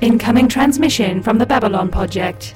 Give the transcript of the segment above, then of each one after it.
Incoming transmission from the Babylon Podject.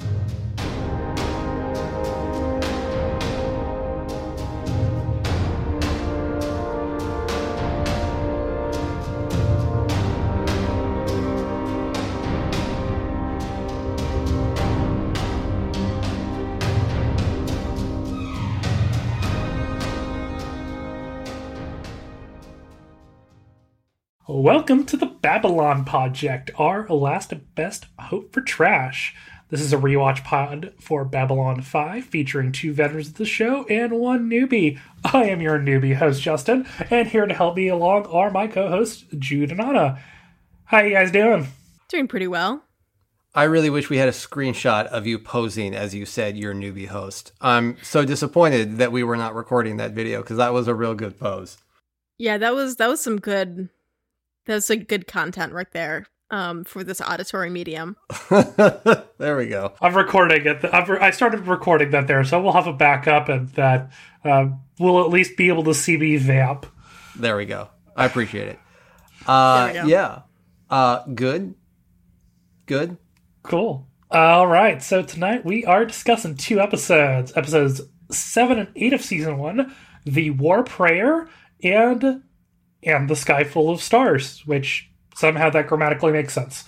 Welcome to the Babylon Podject, our last best hope for trash. This is a rewatch pod for Babylon 5 featuring two veterans of the show and one newbie. I am your newbie host, Justen, and here to help me along are my co hosts, Jude and Ana. How you guys doing? Doing pretty well. I really wish we had a screenshot of you posing as you said your newbie host. I'm so disappointed that we were not recording that video because that was a real good pose. Yeah, that was that was some good that's a good content right there um, for this auditory medium. there we go. I'm recording it. I've re- I started recording that there, so we'll have a backup and that uh, we'll at least be able to see me vamp. There we go. I appreciate it. Uh, yeah. Uh, good. Good. Cool. All right. So tonight we are discussing two episodes episodes seven and eight of season one The War Prayer and and the sky full of stars, which somehow that grammatically makes sense.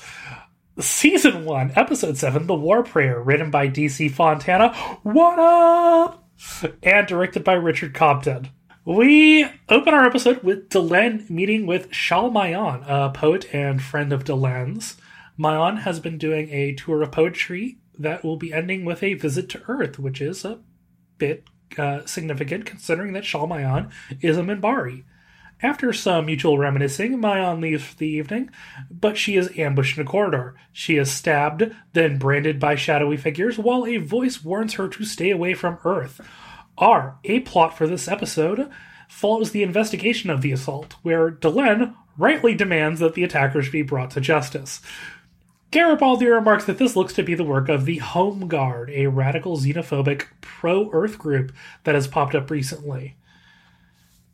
Season 1, Episode 7, The War Prayer, written by DC Fontana. What up? And directed by Richard Compton. We open our episode with Delenn meeting with Shal Mayan, a poet and friend of Delenn's. Mayan has been doing a tour of poetry that will be ending with a visit to Earth, which is a bit uh, significant considering that Shal Mayan is a Minbari. After some mutual reminiscing, Mayan leaves for the evening, but she is ambushed in a corridor. She is stabbed, then branded by shadowy figures, while a voice warns her to stay away from Earth. Our A plot for this episode follows the investigation of the assault, where Delenn rightly demands that the attackers be brought to justice. Garibaldi remarks that this looks to be the work of the Home Guard, a radical xenophobic pro Earth group that has popped up recently.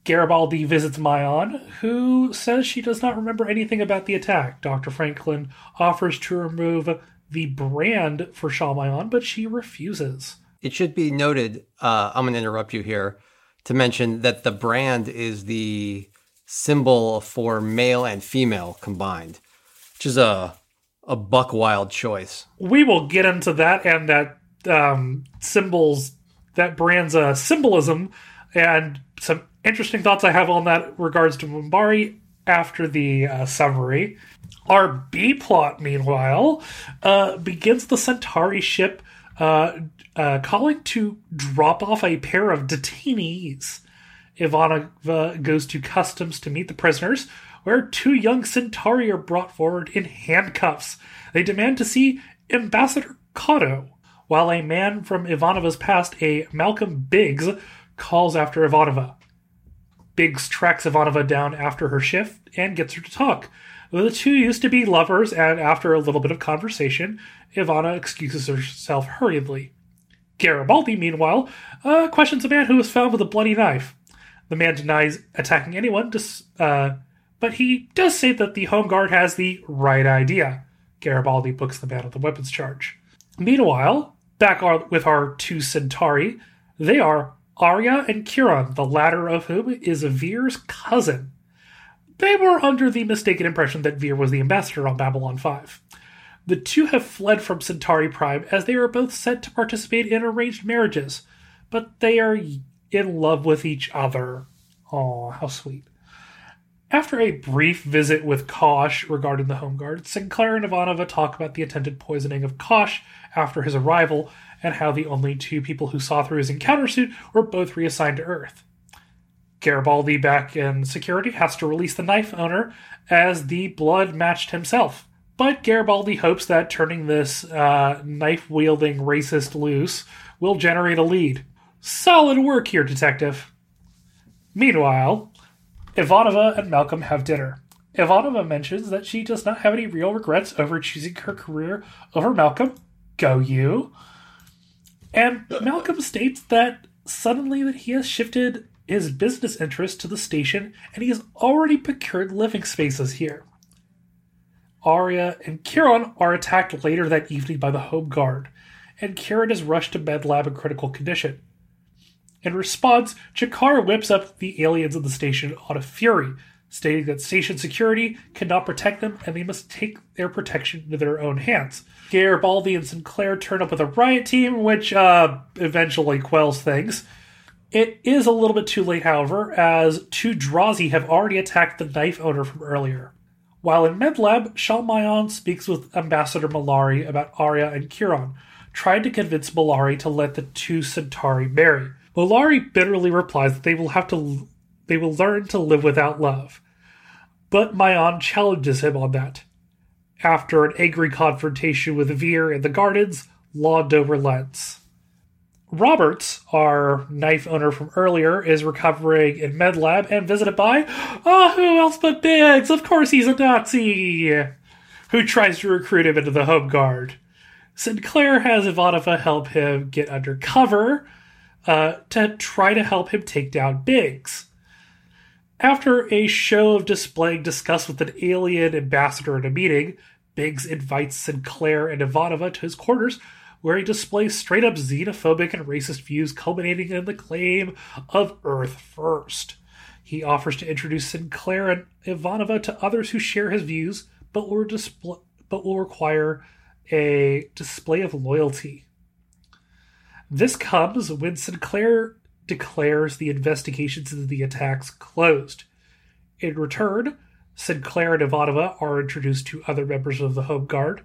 Garibaldi visits Mayan, who says she does not remember anything about the attack. Dr. Franklin offers to remove the brand for Shal Mayan, but she refuses. It should be noted, uh, I'm going to interrupt you here, to mention that the brand is the symbol for male and female combined, which is a, a buck wild choice. We will get into that and that um, symbols, that brand's uh, symbolism, and some interesting thoughts I have on that regards to Minbari after the uh, summary. Our B plot, meanwhile, uh, begins the Centauri ship uh, uh, calling to drop off a pair of detainees. Ivanova goes to customs to meet the prisoners, where two young Centauri are brought forward in handcuffs. They demand to see Ambassador Cotto, while a man from Ivanova's past, a Malcolm Biggs, calls after Ivanova. Biggs tracks Ivanova down after her shift and gets her to talk. The two used to be lovers, and after a little bit of conversation, Ivana excuses herself hurriedly. Garibaldi, meanwhile, uh, questions a man who was found with a bloody knife. The man denies attacking anyone, uh, but he does say that the Home Guard has the right idea. Garibaldi books the man on the weapons charge. Meanwhile, back with our two Centauri, they are Arya and Kiron, the latter of whom is Vir's cousin. They were under the mistaken impression that Vir was the ambassador on Babylon 5. The two have fled from Centauri Prime as they are both set to participate in arranged marriages, but they are in love with each other. Oh, how sweet. After a brief visit with Kosh regarding the Home Guard, Sinclair and Ivanova talk about the attempted poisoning of Kosh after his arrival and how the only two people who saw through his encounter suit were both reassigned to Earth. Garibaldi, back in security, has to release the knife owner as the blood matched himself. But Garibaldi hopes that turning this uh, knife wielding racist loose will generate a lead. Solid work here, detective. Meanwhile, Ivanova and Malcolm have dinner. Ivanova mentions that she does not have any real regrets over choosing her career over Malcolm. Go you. And Malcolm states that suddenly that he has shifted his business interest to the station and he has already procured living spaces here. Arya, and Kiron are attacked later that evening by the Home Guard, and Kiron is rushed to med lab in critical condition. In response, G'Kar whips up the aliens in the station on a fury, stating that station security cannot protect them and they must take their protection into their own hands. Garibaldi and Sinclair turn up with a riot team, which uh, eventually quells things. It is a little bit too late, however, as two Drazi have already attacked the knife owner from earlier. While in MedLab, Shalmayan speaks with Ambassador Mollari about Arya and Kiron, trying to convince Mollari to let the two Centauri marry. Mollari bitterly replies that they will have to they will learn to live without love. But Mayans challenges him on that. After an angry confrontation with Vir in the gardens, Londo relents. Roberts, our knife owner from earlier, is recovering in MedLab and visited by, oh, who else but Biggs? Of course he's a Nazi! Who tries to recruit him into the Home Guard. Sinclair has Ivanova help him get undercover uh, to try to help him take down Biggs. After a show of displaying disgust with an alien ambassador in a meeting, Biggs invites Sinclair and Ivanova to his quarters, where he displays straight up xenophobic and racist views, culminating in the claim of Earth First. He offers to introduce Sinclair and Ivanova to others who share his views, but will, but will require a display of loyalty. This comes when Sinclair declares the investigations into the attacks closed. In return, Sinclair and Ivanova are introduced to other members of the Home Guard,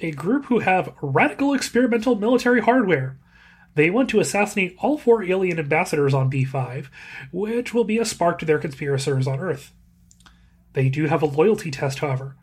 a group who have radical experimental military hardware. They want to assassinate all four alien ambassadors on B5, which will be a spark to their conspirators on Earth. They do have a loyalty test, however.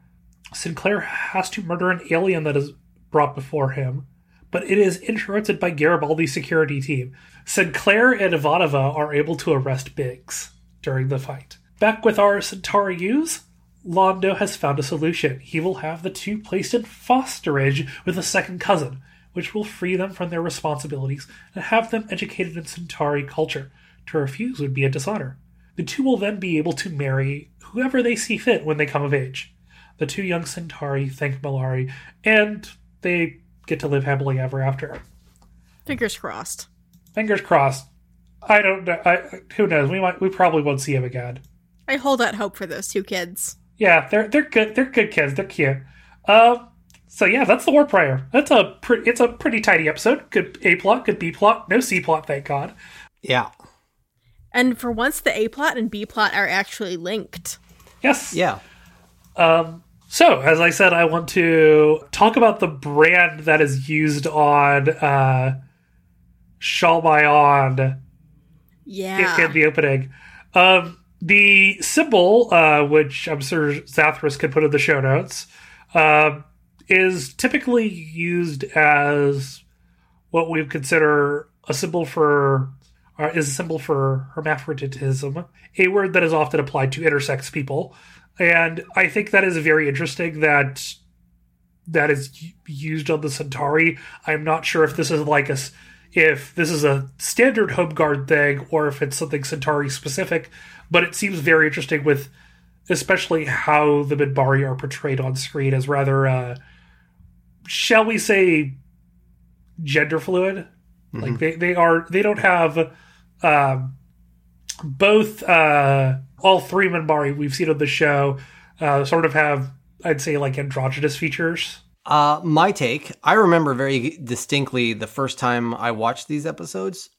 Sinclair has to murder an alien that is brought before him, but it is interrupted by Garibaldi's security team. Sinclair and Ivanova are able to arrest Biggs during the fight. Back with our Centauri U's, Londo has found a solution. He will have the two placed in fosterage with a second cousin, which will free them from their responsibilities and have them educated in Centauri culture. To refuse would be a dishonor. The two will then be able to marry whoever they see fit when they come of age. The two young Centauri thank Mollari, and they get to live happily ever after. Fingers crossed. Fingers crossed. I don't know. I, who knows? We might. We probably won't see him again. I hold out hope for those two kids. Yeah, they're they're good. They're good kids. They're cute. Um. So yeah, that's the war prayer. That's a pretty. It's a pretty tidy episode. Good A plot. Good B plot. No C plot. Thank God. Yeah. And for once, the A plot and B plot are actually linked. Yes. Yeah. Um. So, as I said, I want to talk about the brand that is used on uh, Shalmayan Yeah. in, in the opening. Um, the symbol, uh, which I'm sure Zathras could put in the show notes, um, is typically used as what we consider a symbol for, uh, is a symbol for hermaphroditism, a word that is often applied to intersex people. And I think that is very interesting that that is used on the Centauri. I'm not sure if this is like a if this is a standard home guard thing or if it's something Centauri specific, but it seems very interesting with especially how the Minbari are portrayed on screen as rather uh shall we say gender fluid. Like they, they are they don't have um both uh all three Minbari we've seen on the show uh sort of have I'd say like androgynous features. Uh, my take, I remember very distinctly the first time I watched these episodes,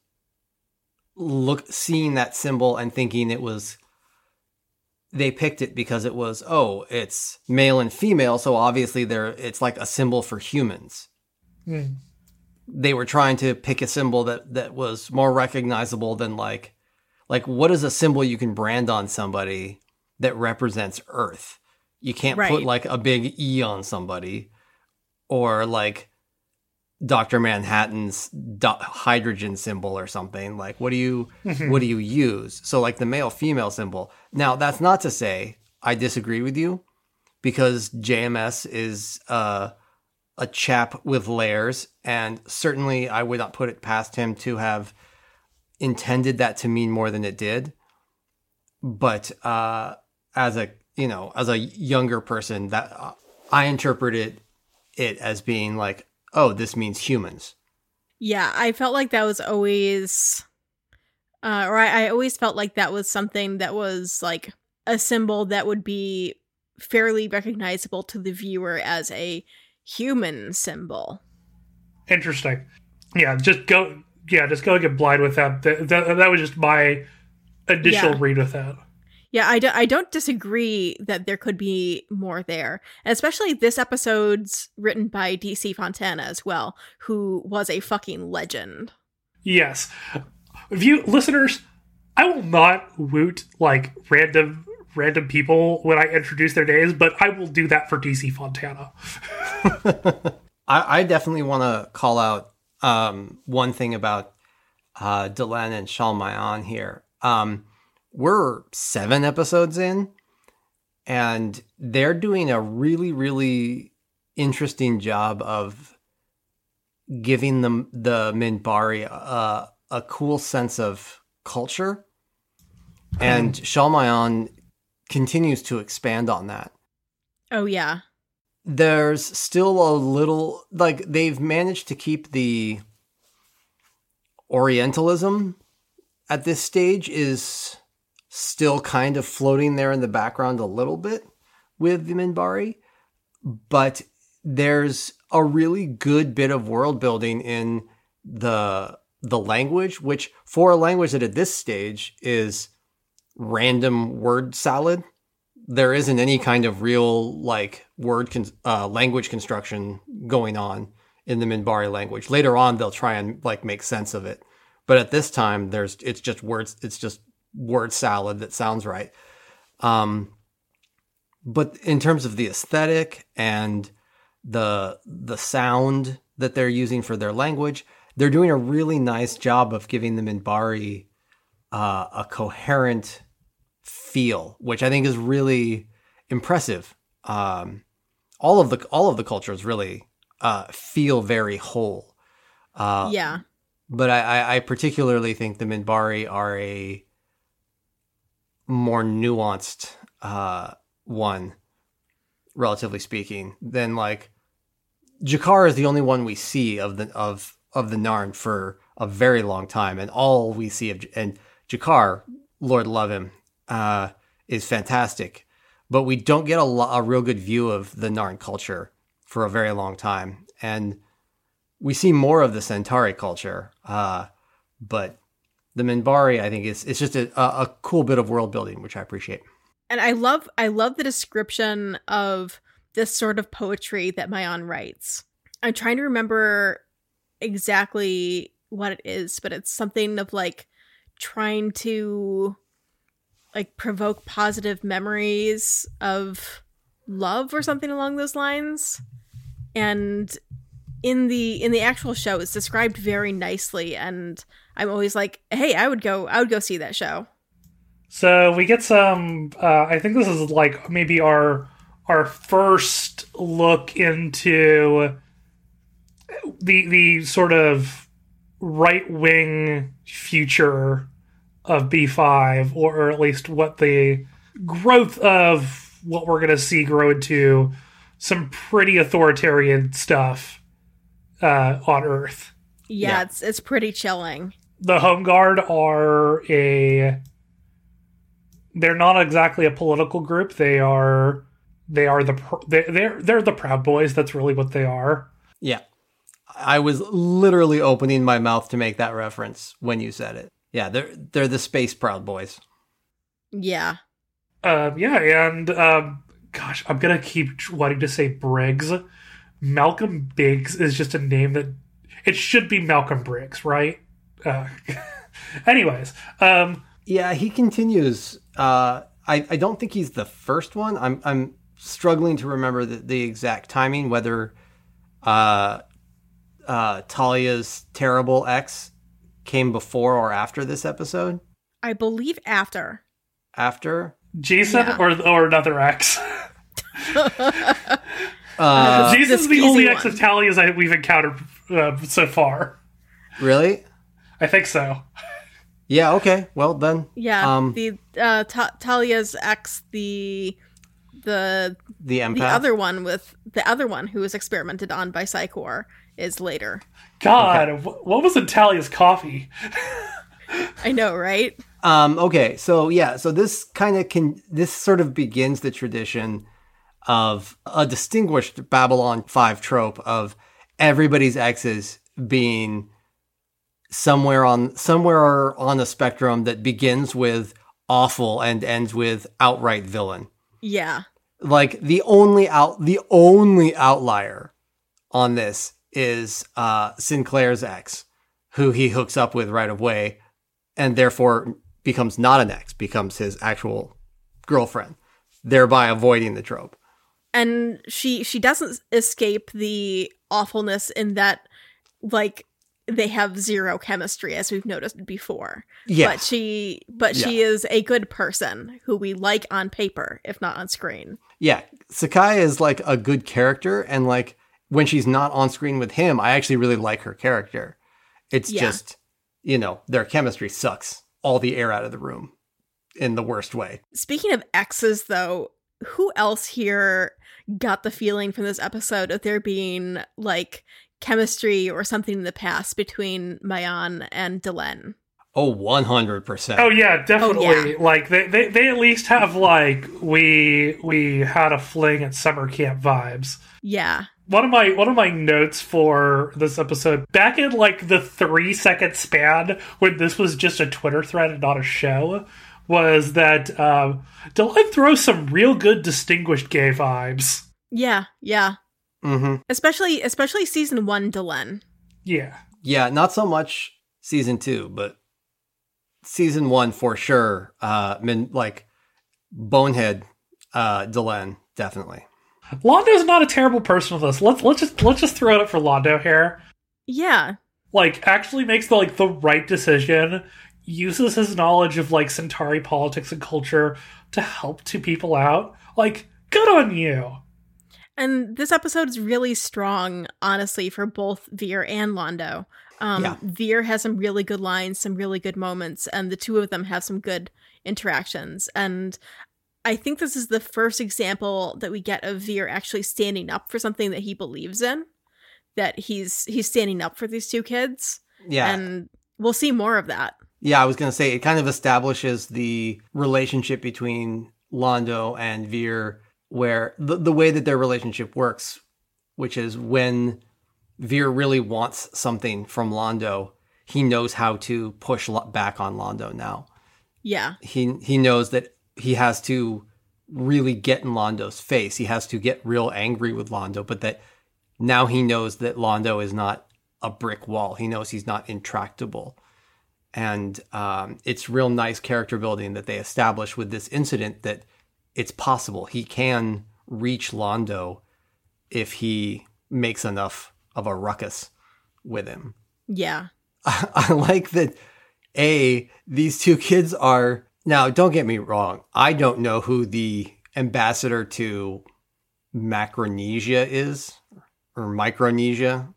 look seeing that symbol and thinking it was they picked it because it was oh it's male and female so obviously they're it's like a symbol for humans Hmm. they were trying to pick a symbol that that was more recognizable than like like what is a symbol you can brand on somebody that represents earth you can't put like a big e on somebody or like Dr. Manhattan's do- hydrogen symbol or something. Like, what do you what do you use? So, like the male female symbol. Now, that's not to say I disagree with you, because JMS is uh, a chap with layers, and certainly I would not put it past him to have intended that to mean more than it did. But uh, as a you know, as a younger person, that uh, I interpreted it as being like, oh, this means humans. Yeah, I felt like that was always, uh, or I, I always felt like that was something that was like a symbol that would be fairly recognizable to the viewer as a human symbol. Interesting. Yeah, just go. Yeah, just go get blind with that. That, that, that was just my initial Yeah. read with that. Yeah, I, do, I don't disagree that there could be more there. And especially this episode's written by DC Fontana as well, who was a fucking legend. Yes. View listeners, I will not woot like random random people when I introduce their names, but I will do that for DC Fontana. I, I definitely want to call out um, one thing about uh, Delenn and Shalmayan here. Um, we're seven episodes in, and they're doing a really, really interesting job of giving them the Minbari a, a cool sense of culture. And Shalmayan continues to expand on that Oh, yeah. There's still a little like they've managed to keep the orientalism at this stage is still kind of floating there in the background a little bit with the Minbari, but there's a really good bit of world building in the the language, which for a language that at this stage is random word salad there isn't any kind of real like word con- uh, language construction going on in the Minbari language. Later on, they'll try and like make sense of it, but at this time, there's it's just words. It's just word salad that sounds right. Um, but in terms of the aesthetic and the the sound that they're using for their language, they're doing a really nice job of giving the Minbari uh, a coherent feel, which I think is really impressive. Um, all of the all of the cultures really uh, feel very whole. Uh, yeah. but I, I, I particularly think the Minbari are a more nuanced uh, one, relatively speaking, than like G'Kar is the only one we see of the of of the Narn for a very long time, and all we see of and G'Kar, Lord love him, uh, is fantastic, but we don't get a, lo- a real good view of the Narn culture for a very long time, and we see more of the Centauri culture, uh, but the Minbari, I think, is it's just a, a, cool bit of world building, which I appreciate. And I love I love the description of this sort of poetry that Mayan writes. I'm trying to remember exactly what it is, but it's something of like trying to like provoke positive memories of love or something along those lines. And in the in the actual show it's described very nicely and I'm always like, "Hey, I would go I would go see that show." So we get some. Uh, I think this is like maybe our our first look into the the sort of right wing future of B five, or, or at least what the growth of what we're going to see grow into some pretty authoritarian stuff uh, on Earth. Yeah, Yeah. it's it's pretty chilling. the home guard are a they're not exactly a political group they are they are the pr- they, they're they're the proud boys that's really what they are Yeah, I was literally opening my mouth to make that reference when you said it. Yeah, they're they're the space proud boys. Yeah. um yeah and um gosh i'm gonna keep wanting to say briggs malcolm biggs is just a name that it should be malcolm briggs right uh anyways um Yeah, he continues. Uh, I I don't think he's the first one. I'm I'm struggling to remember the, the exact timing whether uh, uh, Talia's terrible ex came before or after this episode. I believe after. After. jason Yeah. or or another x Uh, jason's the the, only skeezy ex of Talia's that we've encountered uh, so far really? i think so Yeah. Okay. Well then. Yeah. Um, the uh Ta- Talia's ex, the the The empath. the other one with the other one who was experimented on by Psi Corps is later. God, wh- what was in Talia's coffee? I know, right? Um, okay, so yeah, so this kind of can this sort of begins the tradition of a distinguished Babylon 5 trope of everybody's exes being somewhere on somewhere on the spectrum that begins with awful and ends with outright villain. Yeah. Like the only out the only outlier on this is uh Sinclair's ex, who he hooks up with right away and therefore becomes not an ex, becomes his actual girlfriend, thereby avoiding the trope. And she she doesn't escape the awfulness in that like they have zero chemistry as we've noticed before. Yes. But she but she is a good person who we like on paper if not on screen. Yeah, Sakai is like a good character, and like when she's not on screen with him, I actually really like her character. It's Yeah. just, you know, their chemistry sucks all the air out of the room in the worst way. Speaking of exes though, who else here got the feeling from this episode of there being like chemistry or something in the past between Mayan and Delenn? Oh, 100%. Oh yeah, definitely. Oh, yeah. Like they, they they at least have like we we had a fling at summer camp vibes. Yeah. One of my one of my notes for this episode back in like the three second span when this was just a Twitter thread and not a show was that um, Delenn throws some real good distinguished gay vibes. Yeah, yeah. Mm-hmm. Especially especially season 1 Delenn. Yeah. Yeah, not so much season two, but season one for sure. Uh, mean, like bonehead, uh, Delenn, definitely. Londo's not a terrible person with this. Let's let's just let's just throw it up for Londo here. Yeah. Like actually makes the like the right decision, uses his knowledge of like Centauri politics and culture to help two people out. Like, good on you. And this episode is really strong, honestly, for both Vir and Londo. Um, Yeah. Vir has some really good lines, some really good moments, and the two of them have some good interactions. And I think this is the first example that we get of Vir actually standing up for something that he believes in. That he's he's standing up for these two kids, Yeah. and we'll see more of that. Yeah, I was going to say it kind of establishes the relationship between Londo and Vir, where the, the way that their relationship works, which is when Vir really wants something from Londo, he knows how to push back on Londo now. Yeah, He he knows that he has to really get in Londo's face. He has to get real angry with Londo, but that now he knows that Londo is not a brick wall. He knows he's not intractable and um, it's real nice character building that they establish with this incident that it's possible he can reach Londo if he makes enough of a ruckus with him. yeah, I like that. A these two kids are now. Don't get me wrong. I don't know who the ambassador to Macronesia is, or Micronesia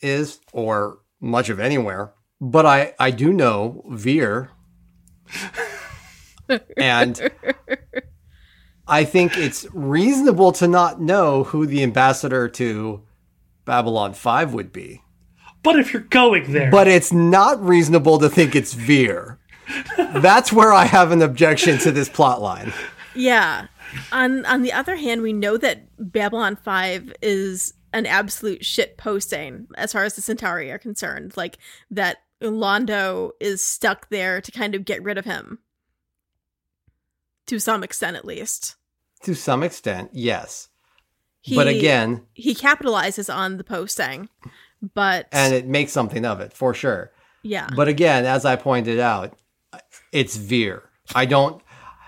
is, or much of anywhere. But I I do know Vir, and I think it's reasonable to not know who the ambassador to Babylon Five would be. But if you're going there, But it's not reasonable to think it's Vir. That's where I have an objection to this plot line. Yeah. On on the other hand, we know that Babylon 5 is an absolute shit posting as far as the Centauri are concerned. Like that Londo is stuck there to kind of get rid of him. To some extent at least. To some extent, yes. He, but again, he capitalizes on the posting. But and it makes something of it for sure. yeah. But again, as I pointed out, it's Vir. I don't,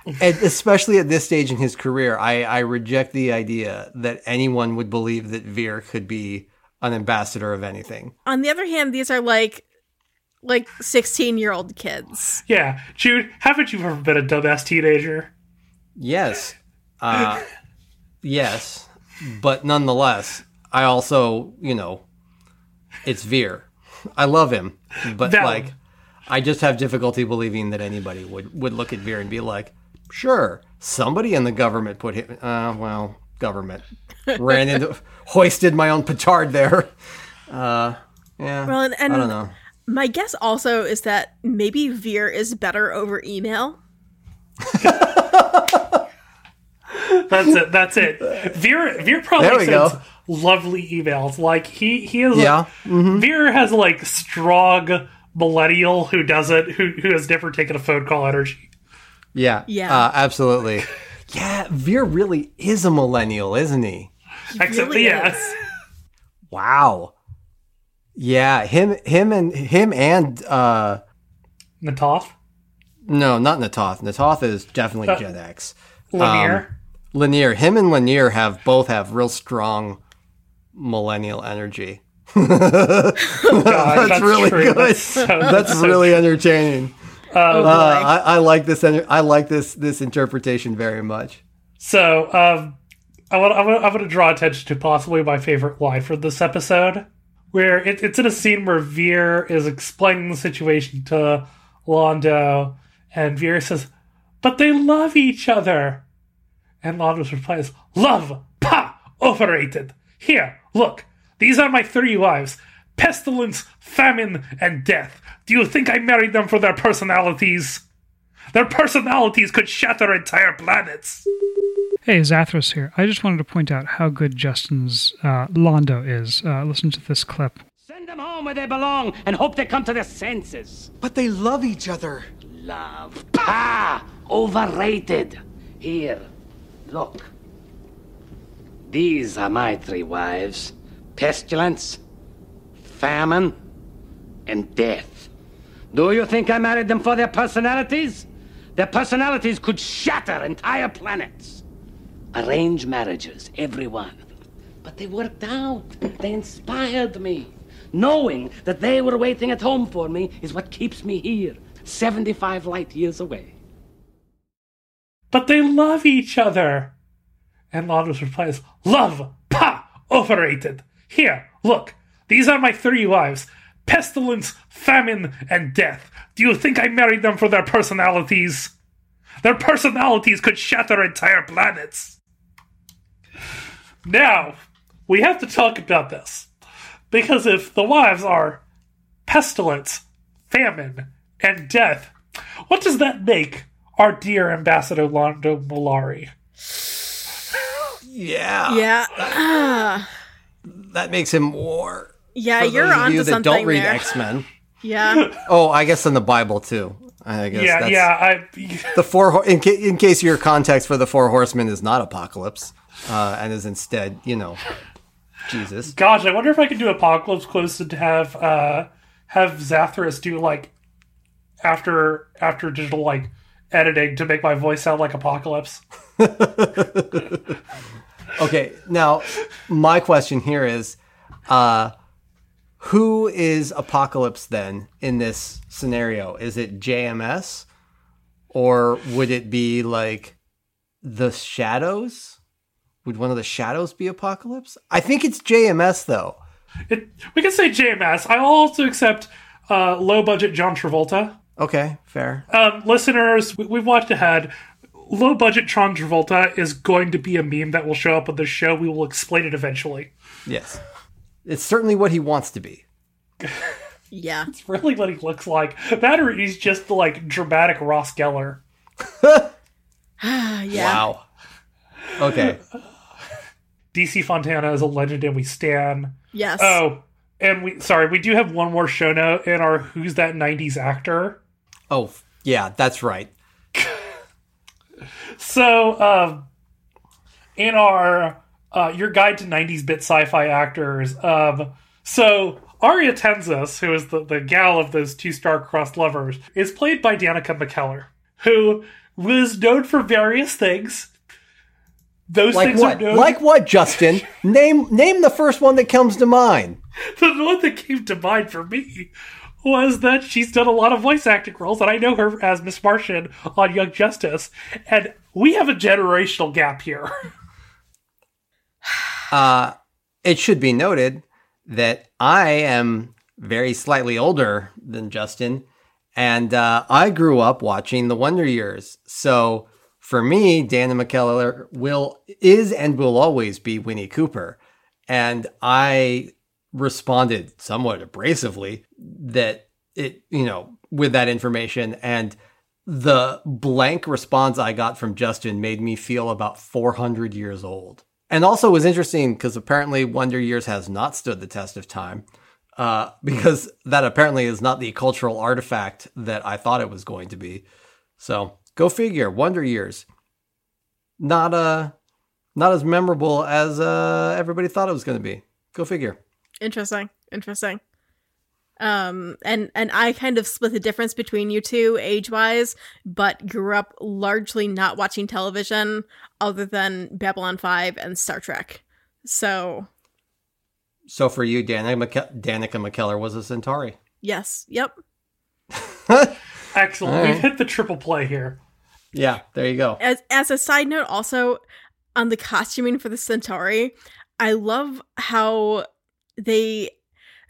and especially at this stage in his career, I, I reject the idea that anyone would believe that Vir could be an ambassador of anything. on the other hand, these are like like 16 year old kids. yeah, Jude, haven't you ever been a dumbass teenager? Yes. Uh, yes. But nonetheless, I also, you know, it's Vir. I love him. But Valid. like I just have difficulty believing that anybody would, would look at Vir and be like, Sure, somebody in the government put him. Uh, well, government ran into, hoisted my own petard there. Uh, yeah. Well, and- and- I don't know. My guess also is that maybe Vir is better over email. That's it. That's it. Vir Vir probably There we sends go. lovely emails. Like he he is. Yeah. Mm-hmm. Vir has like strong millennial who doesn't who who has never taken a phone call energy. Yeah. Yeah. Uh, absolutely. Yeah, Vir really is a millennial, isn't he? Except really yes. is. Wow. Yeah, him, him, and him and uh, Na'Toth, no, not Na'Toth. Na'Toth is definitely Uh, Gen X. Lennier. Lennier, him and Lennier have both have real strong millennial energy. God, that's, really true. good. That's, so, That's really entertaining. Oh, boy. Uh, I, I like this. I like this this interpretation very much. So, um, I want, I want, to draw attention to possibly my favorite line for this episode, where it, it's in a scene where Vir is explaining the situation to Londo, and Vir says, "But they love each other," and Londo replies, "Love, pa, overrated. Here, look, these are my three wives: pestilence, famine, and death. Do you think I married them for their personalities?" Their personalities could shatter entire planets. Hey, Zathras here. I just wanted to point out how good Justen's uh, Londo is. Uh, listen to this clip. Send them home where they belong and hope they come to their senses. But they love each other. Love. Pah! Overrated. Here, look. These are my three wives pestilence, famine, and death. Do you think I married them for their personalities? Their personalities could shatter entire planets. Arrange marriages, everyone. But they worked out. They inspired me. Knowing that they were waiting at home for me is what keeps me here, 75 light years away. but they love each other. And Londo's replies, Love, pa, overrated. Here, look, these are my three wives pestilence, famine, and death. Do you think I married them for their personalities? Their personalities could shatter entire planets. Now, we have to talk about this. Because if the wives are pestilence, famine, and death, what does that make our dear Ambassador Londo Mollari? Yeah, yeah. Ah. That makes him war. yeah, For you're those of onto you that something don't read there. X Men. Yeah. Oh, I guess in the Bible too. I guess yeah, that's yeah. I the four. In, ca- in case your context for the four horsemen is not apocalypse, uh, and is instead, you know, Jesus. gosh, I wonder if I could do Apocalypse Close and have uh have Zathras do like after after digital like editing to make my voice sound like Apocalypse. Okay, now my question here is, uh, who is Apocalypse then in this scenario? Is it JMS, or would it be like the Shadows? Would one of the Shadows be Apocalypse? I think it's JMS though. It, we can say JMS. I'll also accept uh, low budget John Travolta. Okay, fair. Um, listeners, we, we've watched ahead. Low budget John Travolta is going to be a meme that will show up on the show. We will explain it eventually. Yes, it's certainly what he wants to be. Yeah. It's really what he looks like. That or he's just the like dramatic Ross Geller. Ah, yeah. Wow. Okay. DC Fontana is a legend and we stand. Yes. Oh, and we sorry, we do have one more show note in our Who's That 90s Actor. Oh, yeah, that's right. So, um, in our uh, your guide to '90s bit sci-fi actors, um, so Arya Tensus, who is the, the gal of those two star-crossed lovers, is played by Danica McKellar, who was known for various things. Those Like things what? are known. Like what, Justen? name name the first one that comes to mind. the one that came to mind for me was that she's done a lot of voice acting roles, and I know her as Miss Martian on Young Justice, and we have a generational gap here. Uh, it should be noted that I am very slightly older than Justen, and uh, I grew up watching The Wonder Years. So For me, Dana McKellar will is and will always be Winnie Cooper. And I responded somewhat abrasively that it, you know, with that information and the blank response I got from Justen made me feel about 400 years old. And also was interesting because apparently Wonder Years has not stood the test of time. Uh, because that apparently is not the cultural artifact that I thought it was going to be. So go figure. Wonder Years, not uh, not as memorable as uh, everybody thought it was going to be. Go figure. Interesting. Interesting. Um, and and I kind of split the difference between you two age wise, but grew up largely not watching television other than Babylon Five and Star Trek. So So for you, Danica, McK- Danica McKellar was a Centauri. yes, yep. Excellent. All We've hit the triple play here. Yeah, there you go. As as a side note, also on the costuming for the Centauri, I love how they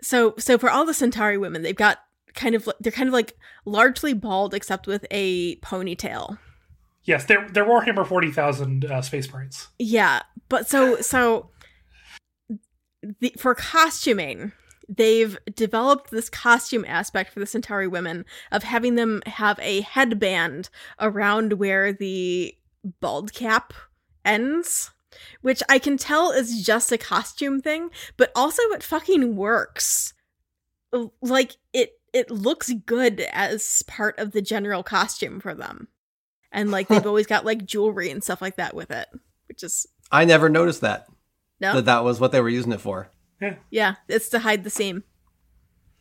so so for all the Centauri women, they've got kind of they're kind of like largely bald except with a ponytail. Yes, they're, they're Warhammer 40,000 uh, Space Marines. Yeah, but so so the, for costuming, they've developed this costume aspect for the Centauri women of having them have a headband around where the bald cap ends, which I can tell is just a costume thing, but also it fucking works. Like it it looks good as part of the general costume for them. And like they've always got like jewelry and stuff like that with it, which is I never noticed that no. that that was what they were using it for. Yeah, Yeah, it's to hide the seam.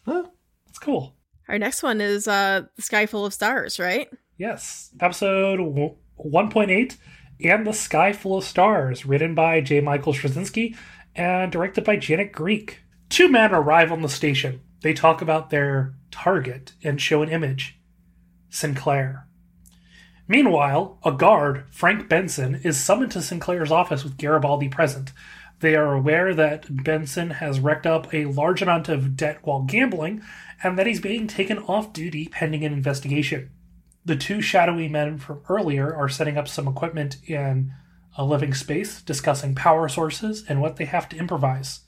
Huh? It's cool. Our next one is uh The Sky Full of Stars, right? Yes. Episode 1.8 and The Sky Full of Stars, written by J. Michael Straczynski and directed by Janet Greek. Two men arrive on the station. They talk about their target and show an image Sinclair. Meanwhile, a guard, Frank Benson, is summoned to Sinclair's office with Garibaldi present. They are aware that Benson has racked up a large amount of debt while gambling and that he's being taken off duty pending an investigation. The two shadowy men from earlier are setting up some equipment in a living space, discussing power sources and what they have to improvise.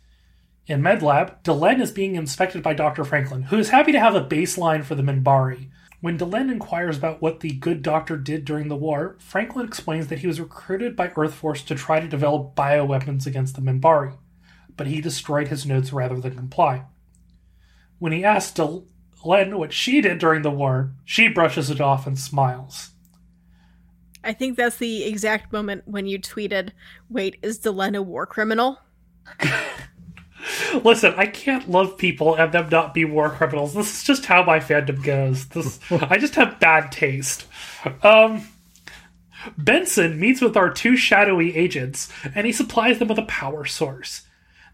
In MedLab, Delenn is being inspected by Dr. Franklin, who is happy to have a baseline for the Minbari. When Delenn inquires about what the good doctor did during the war, Franklin explains that he was recruited by Earth Force to try to develop bioweapons against the Minbari, but he destroyed his notes rather than comply. When he asks Delenn what she did during the war, she brushes it off and smiles. I think that's the exact moment when you tweeted, "Wait, is Delenn a war criminal?" Listen, I can't love people and them not be war criminals. This is just how my fandom goes. This I just have bad taste. Um Benson meets with our two shadowy agents and he supplies them with a power source.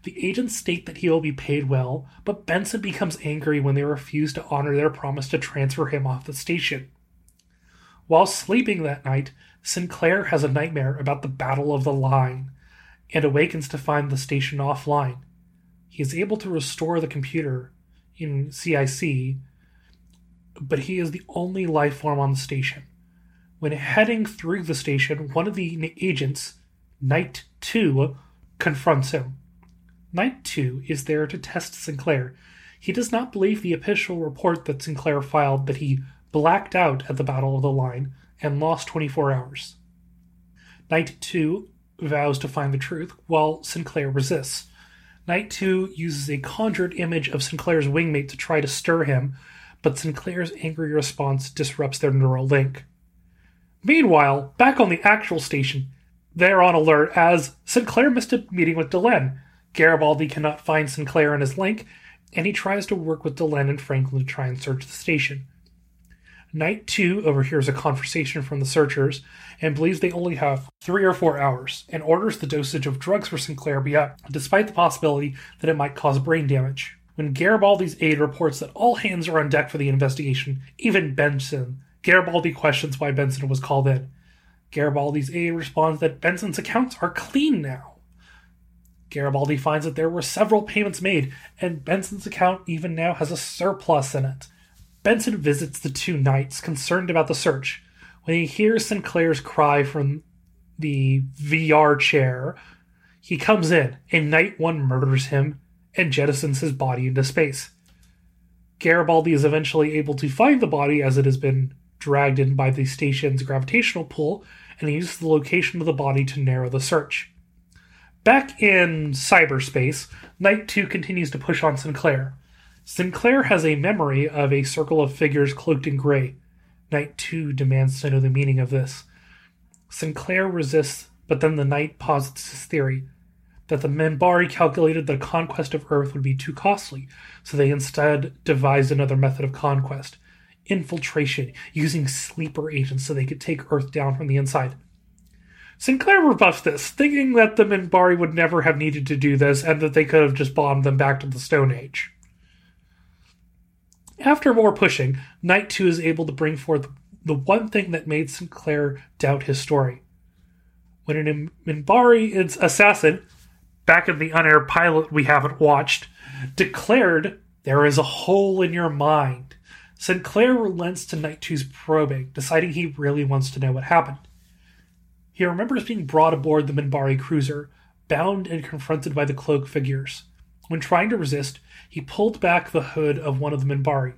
The agents state that he will be paid well, but Benson becomes angry when they refuse to honor their promise to transfer him off the station. While sleeping that night, Sinclair has a nightmare about the Battle of the Line and awakens to find the station offline. He is able to restore the computer in CIC, but he is the only life form on the station. When heading through the station, one of the agents, Knight 2, confronts him. Knight 2 is there to test Sinclair. He does not believe the official report that Sinclair filed that he blacked out at the Battle of the Line and lost 24 hours. Knight 2 vows to find the truth, while Sinclair resists. Knight 2 uses a conjured image of Sinclair's wingmate to try to stir him, but Sinclair's angry response disrupts their neural link. Meanwhile, back on the actual station, they're on alert as Sinclair missed a meeting with Delenn. Garibaldi cannot find Sinclair in his link, and he tries to work with Delenn and Franklin to try and search the station. Knight 2 overhears a conversation from the searchers and believes they only have three or four hours and orders the dosage of drugs for Sinclair be up, despite the possibility that it might cause brain damage. When Garibaldi's aide reports that all hands are on deck for the investigation, even Benson, Garibaldi questions why Benson was called in. Garibaldi's aide responds that Benson's accounts are clean now. Garibaldi finds that there were several payments made, and Benson's account even now has a surplus in it. Benson visits the two knights, concerned about the search. When he hears Sinclair's cry from the VR chair, he comes in and Knight One murders him and jettisons his body into space. Garibaldi is eventually able to find the body as it has been dragged in by the station's gravitational pull, and he uses the location of the body to narrow the search. Back in cyberspace, Knight 2 continues to push on Sinclair. Sinclair has a memory of a circle of figures cloaked in gray. Knight 2 demands to know the meaning of this. Sinclair resists, but then the Knight posits his theory that the Minbari calculated the conquest of Earth would be too costly, so they instead devised another method of conquest infiltration, using sleeper agents so they could take Earth down from the inside. Sinclair rebuffs this, thinking that the Minbari would never have needed to do this and that they could have just bombed them back to the Stone Age. After more pushing, Knight 2 is able to bring forth the one thing that made Sinclair doubt his story. When an Minbari assassin, back in the unaired pilot we haven't watched, declared, There is a hole in your mind. Sinclair relents to Knight 2's probing, deciding he really wants to know what happened. He remembers being brought aboard the Minbari cruiser, bound and confronted by the cloak figures. When trying to resist, he pulled back the hood of one of the Minbari.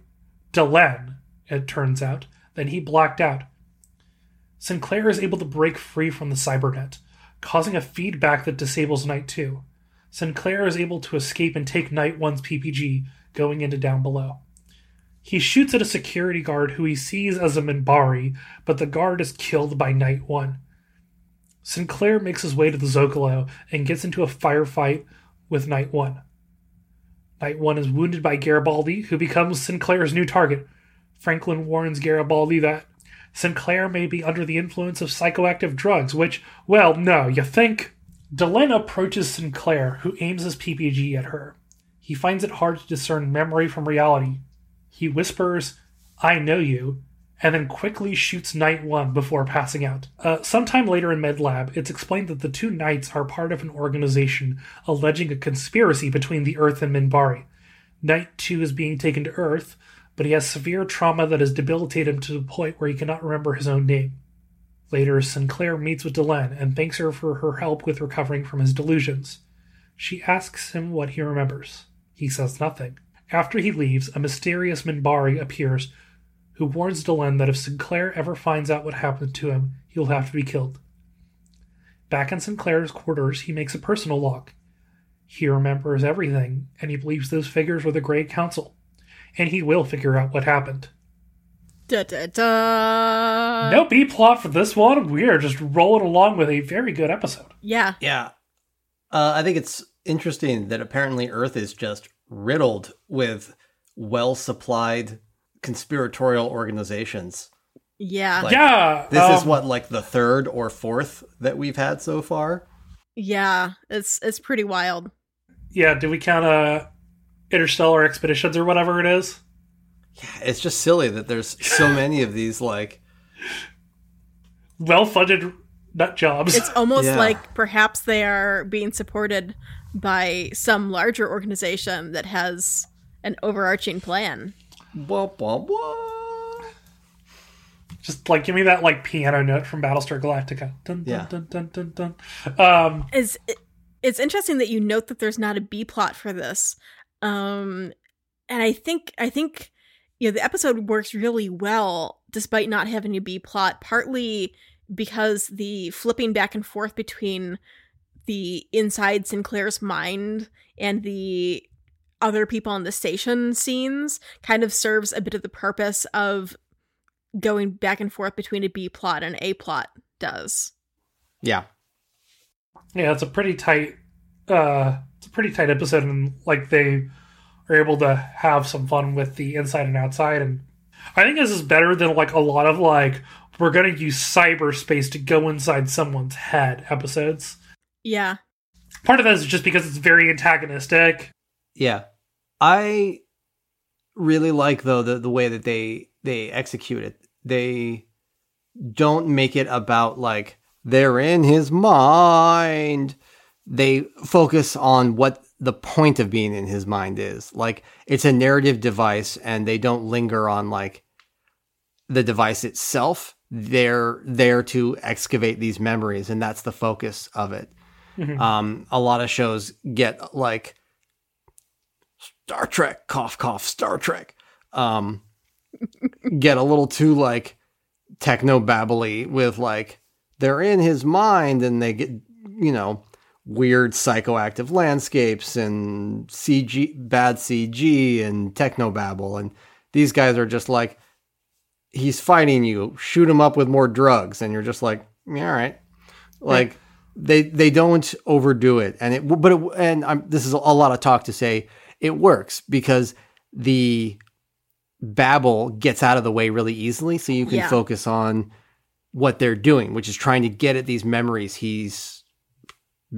Delenn, it turns out. Then he blacked out. Sinclair is able to break free from the cybernet, causing a feedback that disables Knight 2. Sinclair is able to escape and take Knight 1's PPG, going into down below. He shoots at a security guard who he sees as a Minbari, but the guard is killed by Knight 1. Sinclair makes his way to the Zocalo and gets into a firefight with Knight 1. Knight 1 is wounded by Garibaldi, who becomes Sinclair's new target. Franklin warns Garibaldi that Sinclair may be under the influence of psychoactive drugs, which, well, no, you think? Delenn approaches Sinclair, who aims his PPG at her. He finds it hard to discern memory from reality. He whispers, I know you, and then quickly shoots Knight 1 before passing out. Uh, sometime later in MedLab, it's explained that the two Knights are part of an organization alleging a conspiracy between the Earth and Minbari. Knight 2 is being taken to Earth, but he has severe trauma that has debilitated him to the point where he cannot remember his own name. Later, Sinclair meets with Delenn and thanks her for her help with recovering from his delusions. She asks him what he remembers. He says nothing. After he leaves, a mysterious Minbari appears who warns Delenn that if Sinclair ever finds out what happened to him, he'll have to be killed. Back in Sinclair's quarters, he makes a personal log. He remembers everything, and he believes those figures were the Great Council, and he will figure out what happened. Da da da. no B plot for this one. We are just rolling along with a very good episode. Yeah. Yeah. Uh, I think it's interesting that apparently Earth is just riddled with well supplied conspiratorial organizations. Yeah. Like, yeah, This is um, what, like the third or fourth that we've had so far? yeah. It's it's pretty wild. Yeah, do we count uh, interstellar expeditions or whatever it is? Yeah, it's just silly that there's so many of these, like, Well-funded nut jobs. It's almost Yeah. like perhaps they are being supported by some larger organization that has an overarching plan. Wah, wah, wah. Just like give me that like piano note from Battlestar Galactica. Dun, dun, Yeah. dun, dun, dun, dun. Um, Is it's interesting that you note that there's not a B plot for this. Um and I think I think you know the episode works really well despite not having a B plot partly because the flipping back and forth between the inside Sinclair's mind and the other people on the station scenes kind of serves a bit of the purpose of going back and forth between a B plot and A plot does. Yeah. yeah, it's a pretty tight. Uh, it's a pretty tight episode, and like they are able to have some fun with the inside and outside. And I think this is better than like a lot of like we're going to use cyberspace to go inside someone's head episodes. Yeah. Part of that is just because it's very antagonistic. Yeah. I really like though the the way that they they execute it. They don't make it about like they're in his mind. They focus on what the point of being in his mind is. Like it's a narrative device and they don't linger on like the device itself. they're there to excavate these memories, and that's the focus of it. Um, a lot of shows get like Star Trek, cough, cough, Star Trek. Um, get a little too like techno babbly with like they're in his mind and they get you know weird psychoactive landscapes and CG bad CG and techno babble and these guys are just like he's fighting you. Shoot him up with more drugs. And you're just like yeah, all right. Like they they don't overdo it. And it but it, and I'm, this is a lot of talk to say it works because the babble gets out of the way really easily so you can Yeah. focus on what they're doing which is trying to get at these memories he's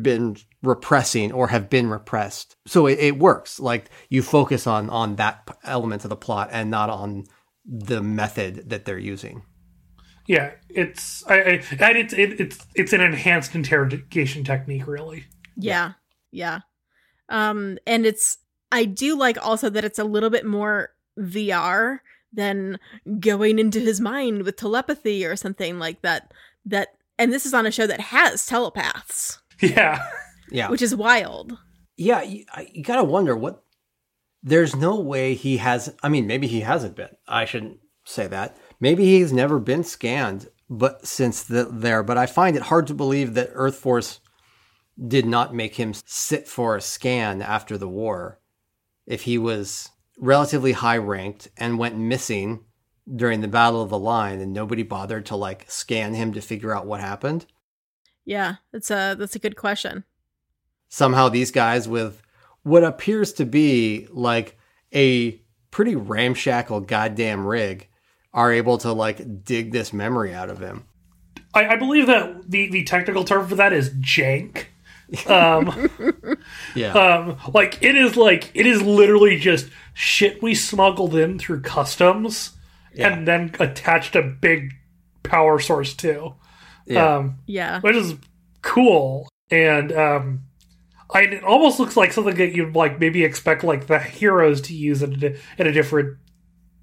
been repressing or have been repressed so it, it works like you focus on on that element of the plot and not on the method that they're using Yeah, it's I, I and it's it, it's it's an enhanced interrogation technique, really. Yeah. Yeah. Um and it's I do like also that it's a little bit more VR than going into his mind with telepathy or something like that that and this is on a show that has telepaths, Yeah, yeah which is wild. Yeah, you, you gotta wonder what. There's no way he has. I mean, maybe he hasn't been. I shouldn't say that. Maybe he's never been scanned, but since the, there. But I find it hard to believe that Earth Force did not make him sit for a scan after the war. If he was relatively high ranked and went missing during the Battle of the Line, and nobody bothered to like scan him to figure out what happened. Yeah, that's a that's a good question. somehow these guys with what appears to be like a pretty ramshackle goddamn rig are able to like dig this memory out of him. I, I believe that the the technical term for that is jank. Um, Yeah. um, like it is like it is literally just shit we smuggled in through customs and then attached a big power source to. yeah. Um, Yeah. which is cool and um I, it almost looks like something that you'd like maybe expect like the heroes to use in a, in a different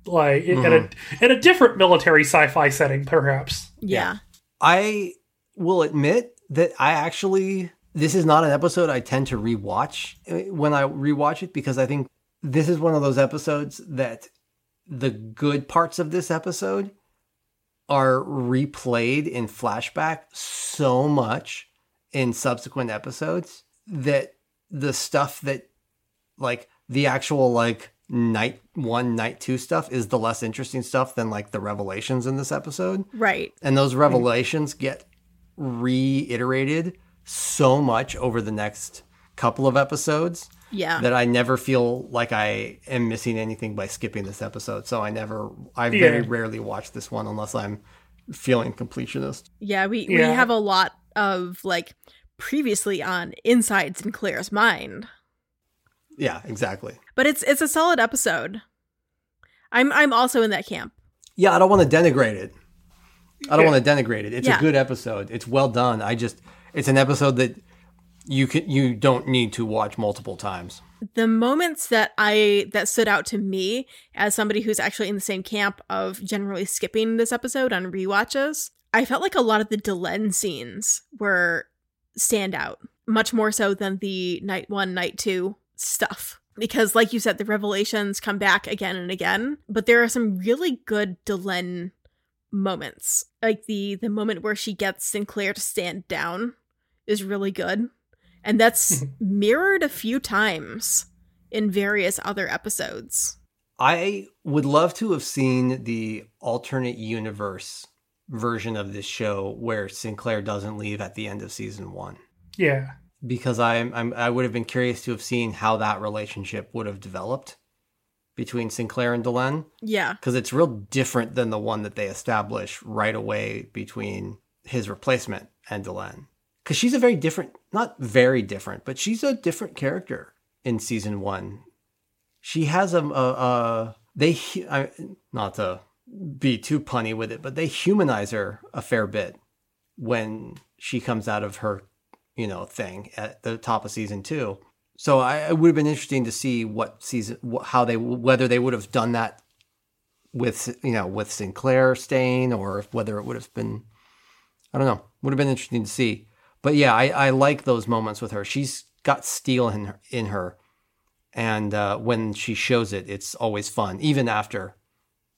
like in, in a in a different military sci-fi setting perhaps Yeah. I will admit that I actually this is not an episode I tend to rewatch uh, when I rewatch it because I think this is one of those episodes that the good parts of this episode are replayed in flashback so much in subsequent episodes that the stuff that like the actual like night one night two stuff is the less interesting stuff than like the revelations in this episode Right. and those revelations get reiterated so much over the next couple of episodes Yeah. that I never feel like I am missing anything by skipping this episode. So I never, I very rarely watch this one unless I'm feeling completionist. Yeah, we, we have a lot of like previously on inside Sinclair's mind. Yeah, exactly. But it's it's a solid episode. I'm I'm also in that camp. Yeah, I don't want to denigrate it. I don't Yeah. want to denigrate it. It's Yeah. a good episode. It's well done. I just, it's an episode that you can, you don't need to watch multiple times. The moments that I that stood out to me as somebody who's actually in the same camp of generally skipping this episode on rewatches, I felt like a lot of the Delenn scenes were stand out, much more so than the night one, night two stuff. Because like you said, the revelations come back again and again, but there are some really good Delenn moments. Like the the moment where she gets Sinclair to stand down is really good. And that's mirrored a few times in various other episodes. I would love to have seen the alternate universe version of this show where Sinclair doesn't leave at the end of season one. yeah Because I'm, I'm I would have been curious to have seen how that relationship would have developed between Sinclair and Delenn. Yeah. Because it's real different than the one that they establish right away between his replacement and Delenn. Because she's a very different, not very different, but she's a different character in season one. She has a, a, a they, I, not to be too punny with it, but they humanize her a fair bit when she comes out of her, you know, thing at the top of season two. So I, it would have been interesting to see what season, how they, whether they would have done that with you know with Sinclair staying or whether it would have been I don't know would have been interesting to see. But yeah, I, I like those moments with her. She's got steel in her, in her, and uh, when she shows it, it's always fun. Even after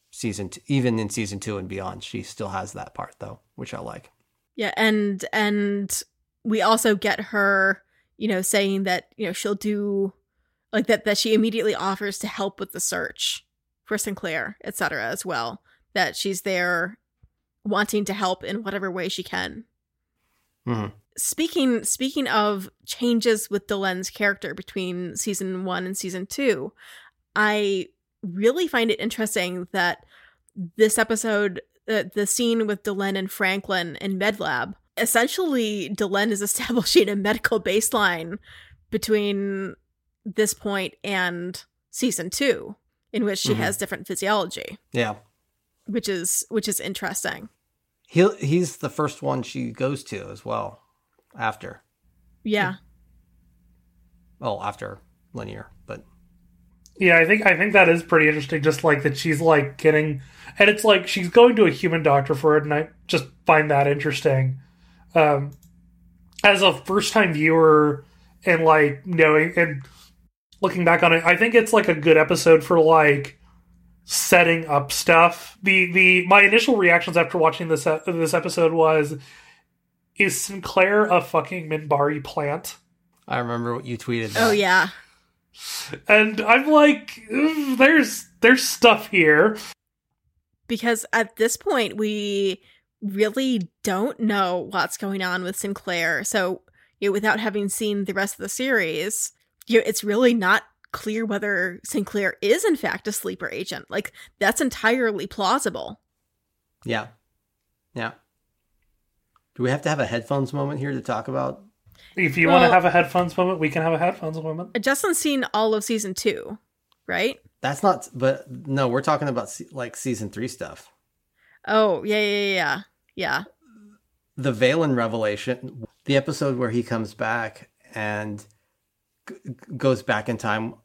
season, two, even in season two and beyond, she still has that part though, which I like. Yeah, and and we also get her, you know, saying that you know she'll do like that that she immediately offers to help with the search for Sinclair, etc. as well. That she's there wanting to help in whatever way she can. hmm Speaking speaking of changes with Delenn's character between season 1 and season 2, I really find it interesting that this episode uh, the scene with Delenn and Franklin in MedLab, essentially Delenn is establishing a medical baseline between this point and season 2 in which she Mhm. has different physiology, Yeah, which is which is interesting. he he's the first one she goes to as well. After, Yeah. well, after Lennier, but Yeah, I think I think that is pretty interesting. Just like that, she's like getting, and it's like she's going to a human doctor for it, and I just find that interesting. Um, as a first time viewer, and like knowing and looking back on it, I think it's like a good episode for like setting up stuff. The the my initial reactions after watching this this episode was, is Sinclair a fucking Minbari plant? I remember what you tweeted. Oh yeah. And I'm like, there's there's stuff here. because at this point we really don't know what's going on with Sinclair. So, you know, without having seen the rest of the series, you know, it's really not clear whether Sinclair is in fact a sleeper agent. Like that's entirely plausible. Yeah. Yeah. Do we have to have a headphones moment here to talk about? If you want to have a headphones moment, we can have a headphones moment. Justen's seen all of season 2, right? That's not, but no, we're talking about like season three stuff. Oh, yeah, yeah, yeah. Yeah. The Valen revelation, the episode where he comes back and g- goes back in time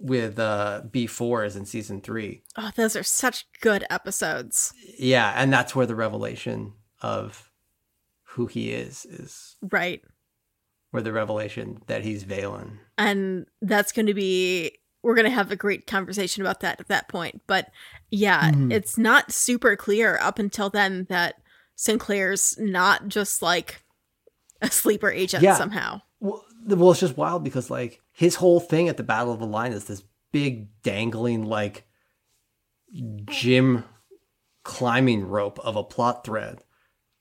with uh, B4 is in season three. Oh, those are such good episodes. Yeah. And that's where the revelation of who he is is Right. where the revelation that he's Valen. and that's going to be we're going to have a great conversation about that at that point but yeah Mhm. it's not super clear up until then that sinclair's not just like a sleeper agent Yeah. somehow Well, well, it's just wild because like his whole thing at the Battle of the Line is this big dangling like gym climbing rope of a plot thread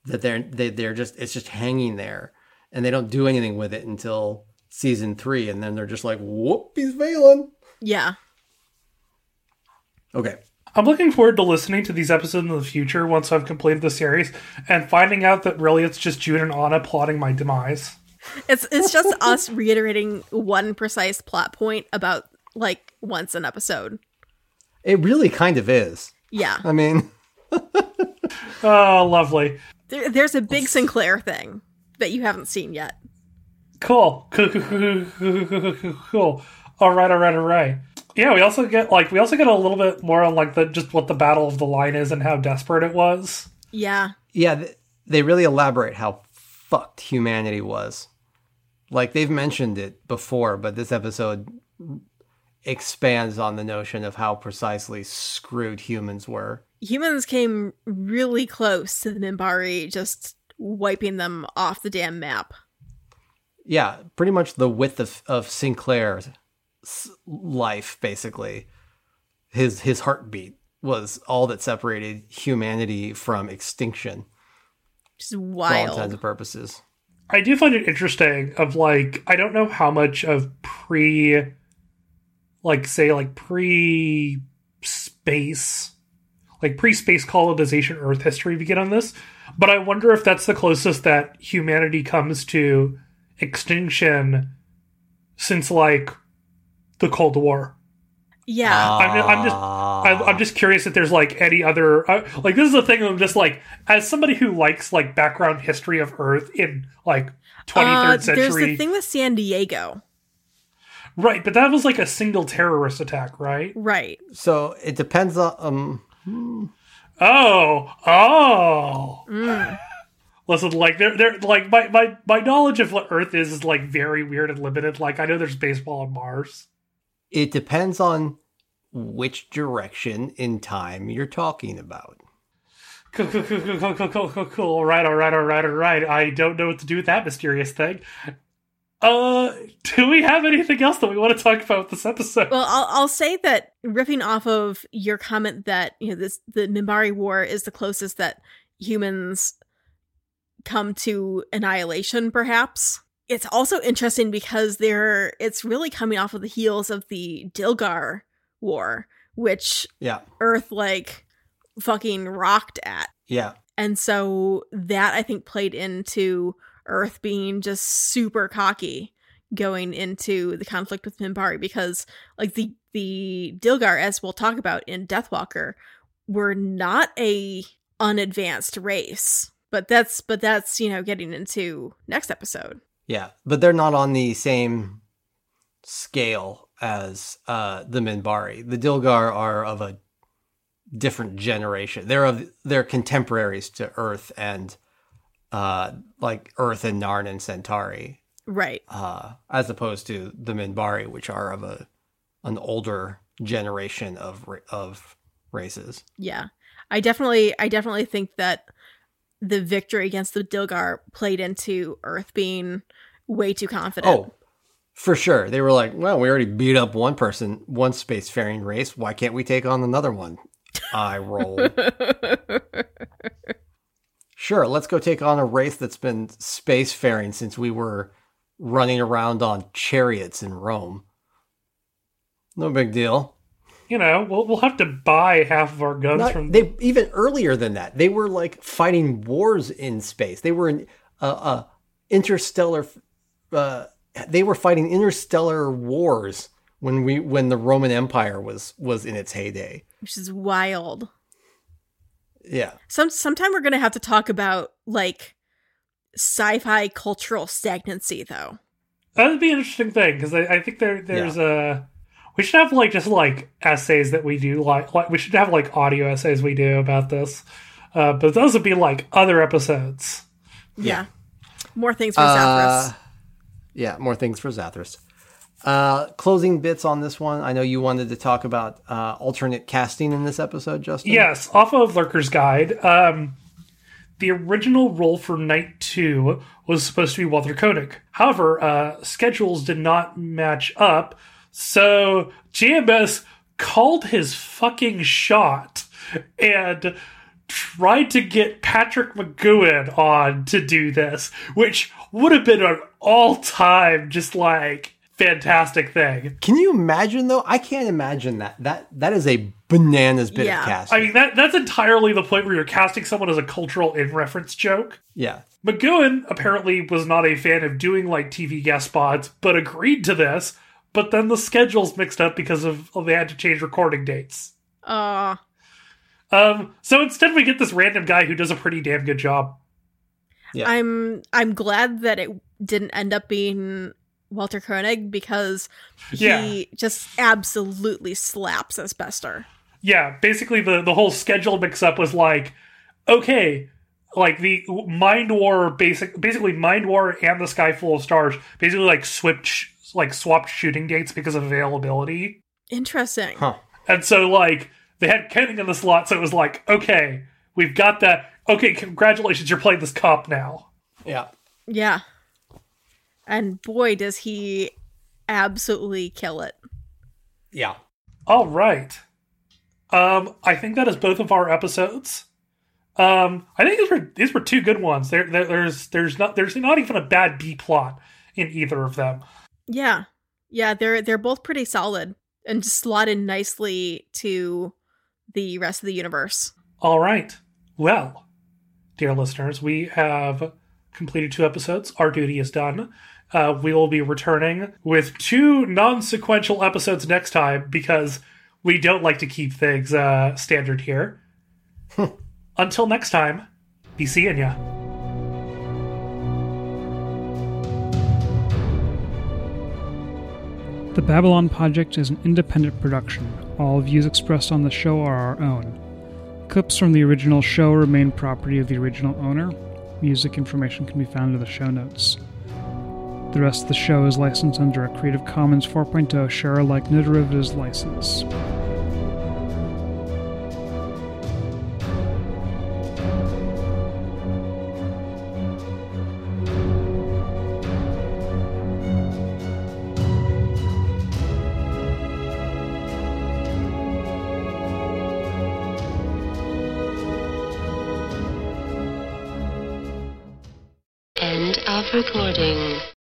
that they're they, they're just it's just hanging there. And they don't do anything with it until season three. And then they're just like whoop he's Valen. Yeah. Okay, I'm looking forward to listening to these episodes in the future once I've completed the series and finding out that really it's just Jude and Ana plotting my demise. it's it's just us reiterating one precise plot point about like once an episode. It really kind of is. yeah. I mean, Oh, lovely. There, there's a big Sinclair thing that you haven't seen yet. Cool. Cool. cool. All right. All right. All right. Yeah, we also get like we also get a little bit more on like the just what the battle of the line is and how desperate it was. Yeah. Yeah, they really elaborate how fucked humanity was. Like they've mentioned it before, but this episode expands on the notion of how precisely screwed humans were. humans came really close to the Minbari, just wiping them off the damn map. Yeah, pretty much the width of, of Sinclair's life, basically. His his heartbeat was all that separated humanity from extinction Just for all wild. intents and purposes. I do find it interesting of like I don't know how much of pre like say like pre space like pre space colonization earth history we get on this but I wonder if that's the closest that humanity comes to extinction since like the Cold War. Yeah. I'm, I'm just I, I'm just curious if there's like any other uh, like this is the thing I'm just like as somebody who likes like background history of Earth in like 23rd Uh, there's century the thing with San Diego. Right, but that was like a single terrorist attack, right? Right. So it depends on. Um. Oh, oh. Mm. Listen, like they're, they're like my, my my knowledge of what Earth is is like very weird and limited. Like I know there's baseball on Mars. It depends on which direction in time you're talking about. Cool, cool, cool, cool, cool, cool, cool, cool. All right, all right, all right, all right. I don't know what to do with that mysterious thing. Uh, do we have anything else that we want to talk about with this episode? Well, I'll, I'll say that riffing off of your comment that you know this the Minbari War is the closest that humans come to annihilation, perhaps. It's also interesting because they're it's really coming off of the heels of the Dilgar War, which Yeah. Earth like fucking rocked at. Yeah. And so that I think played into Earth being just super cocky going into the conflict with Minbari because like the the Dilgar as we'll talk about in Deathwalker were not a unadvanced race. But that's but that's, you know, getting into next episode. Yeah. But they're not on the same scale as uh, the Minbari. The Dilgar are of a different generation. They're of they're contemporaries to Earth and uh, like Earth and Narn and Centauri, Right. uh, as opposed to the Minbari, which are of a an older generation of of races. Yeah. I definitely I definitely think that the victory against the Dilgar played into Earth being way too confident. Oh, for sure. They were like, well, we already beat up one person, one spacefaring race. Why can't we take on another one? I roll. sure, let's go take on a race that's been spacefaring since we were running around on chariots in Rome. No big deal. You know, we'll we'll have to buy half of our guns Not- from. they even earlier than that. They were like fighting wars in space. They were in uh, uh, interstellar. Uh, they were fighting interstellar wars when we when the Roman Empire was was in its heyday. which is wild. Yeah, Some sometime we're gonna have to talk about like sci-fi cultural stagnancy, though. That would be an interesting thing because I, I think there there's a. We should have like just like essays that we do like like we should have like audio essays we do about this, uh, but those would be like other episodes. Yeah, more things for Uh, Zathras. yeah. More things for Zathras. Uh, closing bits on this one. I know you wanted to talk about uh, alternate casting in this episode, Justen. Yes, off of Lurker's Guide. Um, the original role for Knight 2 was supposed to be Walter Koenig. However, uh, schedules did not match up, so JMS called his fucking shot and tried to get Patrick McGoohan on to do this, which would have been an all time just like fantastic thing. Can you imagine though? I can't imagine that. That that is a bananas bit Yeah. of casting. I mean, that that's entirely the point where you're casting someone as a cultural in reference joke. yeah. McGoohan apparently was not a fan of doing like TV guest spots, but agreed to this. But then the schedules mixed up because of of they had to change recording dates. Uh, Um, so instead, we get this random guy who does a pretty damn good job. Yeah. I'm I'm glad that it didn't end up being Walter Koenig because he Yeah. just absolutely slaps as Bester. Yeah, basically the the whole schedule mix up was like, okay, like the Mind War basic, basically Mind War and the Sky Full of Stars basically like switch like swapped shooting dates because of availability. Interesting. Huh. And so, like, they had Koenig in the slot, so it was like, okay, we've got that. Okay, congratulations, you're playing this cop now. Yeah. Yeah. And boy, does he absolutely kill it. Yeah. All right. Um, I think that is both of our episodes. Um, I think these were these were two good ones. There, there there's there's not there's not even a bad B plot in either of them. Yeah. Yeah, they're they're both pretty solid and just slot in nicely to the rest of the universe. All right. Well, dear listeners, we have completed two episodes. Our duty is done. Uh, we will be returning with two non sequential episodes next time because we don't like to keep things uh, standard here. Until next time, be seeing ya. The Babylon Podject is an independent production. All views expressed on the show are our own. Clips from the original show remain property of the original owner. Music information can be found in the show notes. The rest of the show is licensed under a Creative Commons 4.0 share alike no derivatives license.